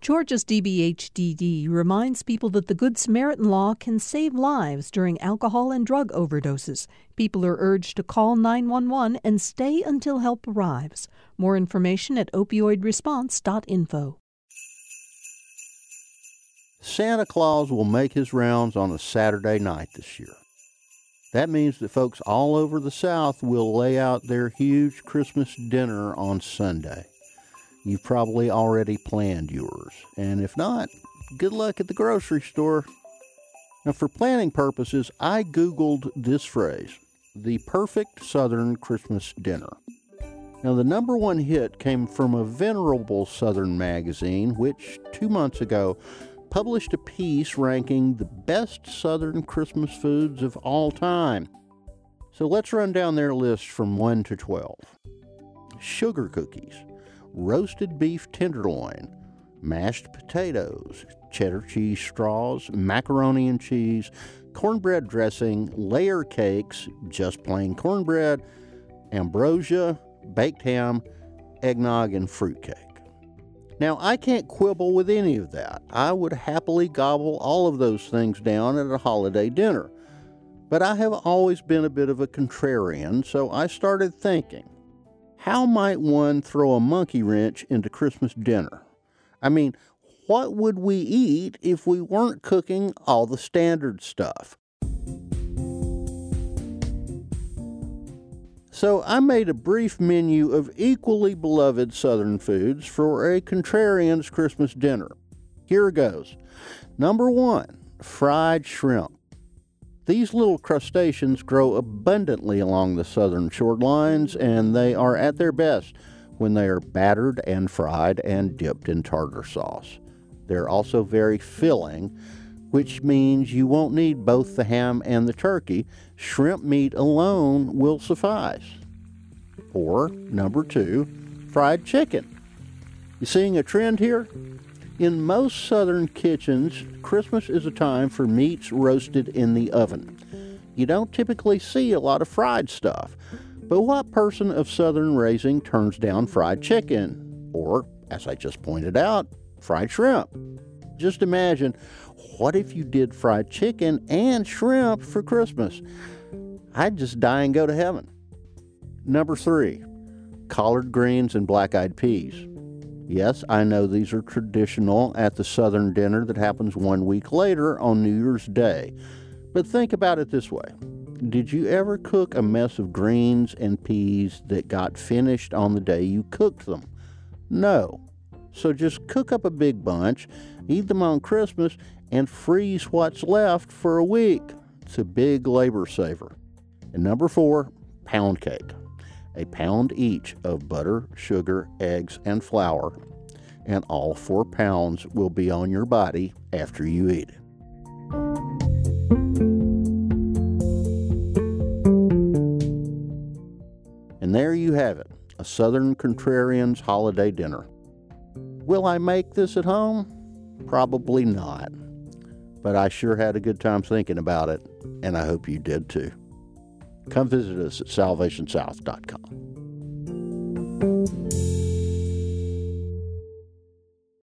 Georgia's DBHDD reminds people that the Good Samaritan law can save lives during alcohol and drug overdoses. People are urged to call 911 and stay until help arrives. More information at opioidresponse.info. Santa Claus will make his rounds on a Saturday night this year. That means that folks all over the South will lay out their huge Christmas dinner on Sunday. You've probably already planned yours. And if not, good luck at the grocery store. Now, for planning purposes, I Googled this phrase the perfect Southern Christmas dinner. Now, the number one hit came from a venerable Southern magazine, which two months ago published a piece ranking the best Southern Christmas foods of all time. So let's run down their list from 1 to 12. Sugar cookies roasted beef tenderloin, mashed potatoes, cheddar cheese straws, macaroni and cheese, cornbread dressing, layer cakes, just plain cornbread, ambrosia, baked ham, eggnog, and fruitcake. Now, I can't quibble with any of that. I would happily gobble all of those things down at a holiday dinner. But I have always been a bit of a contrarian, so I started thinking how might one throw a monkey wrench into Christmas dinner? I mean, what would we eat if we weren't cooking all the standard stuff? So I made a brief menu of equally beloved Southern foods for a contrarian's Christmas dinner. Here goes. Number one, fried shrimp. These little crustaceans grow abundantly along the southern shorelines, and they are at their best when they are battered and fried and dipped in tartar sauce. They're also very filling, which means you won't need both the ham and the turkey. Shrimp meat alone will suffice. Or, number two, fried chicken. You seeing a trend here? In most southern kitchens, Christmas is a time for meats roasted in the oven. You don't typically see a lot of fried stuff, but what person of southern raising turns down fried chicken? Or, as I just pointed out, fried shrimp? Just imagine what if you did fried chicken and shrimp for Christmas? I'd just die and go to heaven. Number three, collard greens and black eyed peas. Yes, I know these are traditional at the Southern dinner that happens one week later on New Year's Day. But think about it this way Did you ever cook a mess of greens and peas that got finished on the day you cooked them? No. So just cook up a big bunch, eat them on Christmas, and freeze what's left for a week. It's a big labor saver. And number four, pound cake a pound each of butter, sugar, eggs, and flour, and all four pounds will be on your body after you eat it. And there you have it a Southern Contrarian's holiday dinner. Will I make this at home? Probably not. But I sure had a good time thinking about it, and I hope you did too Come visit us at salvationsouth.com.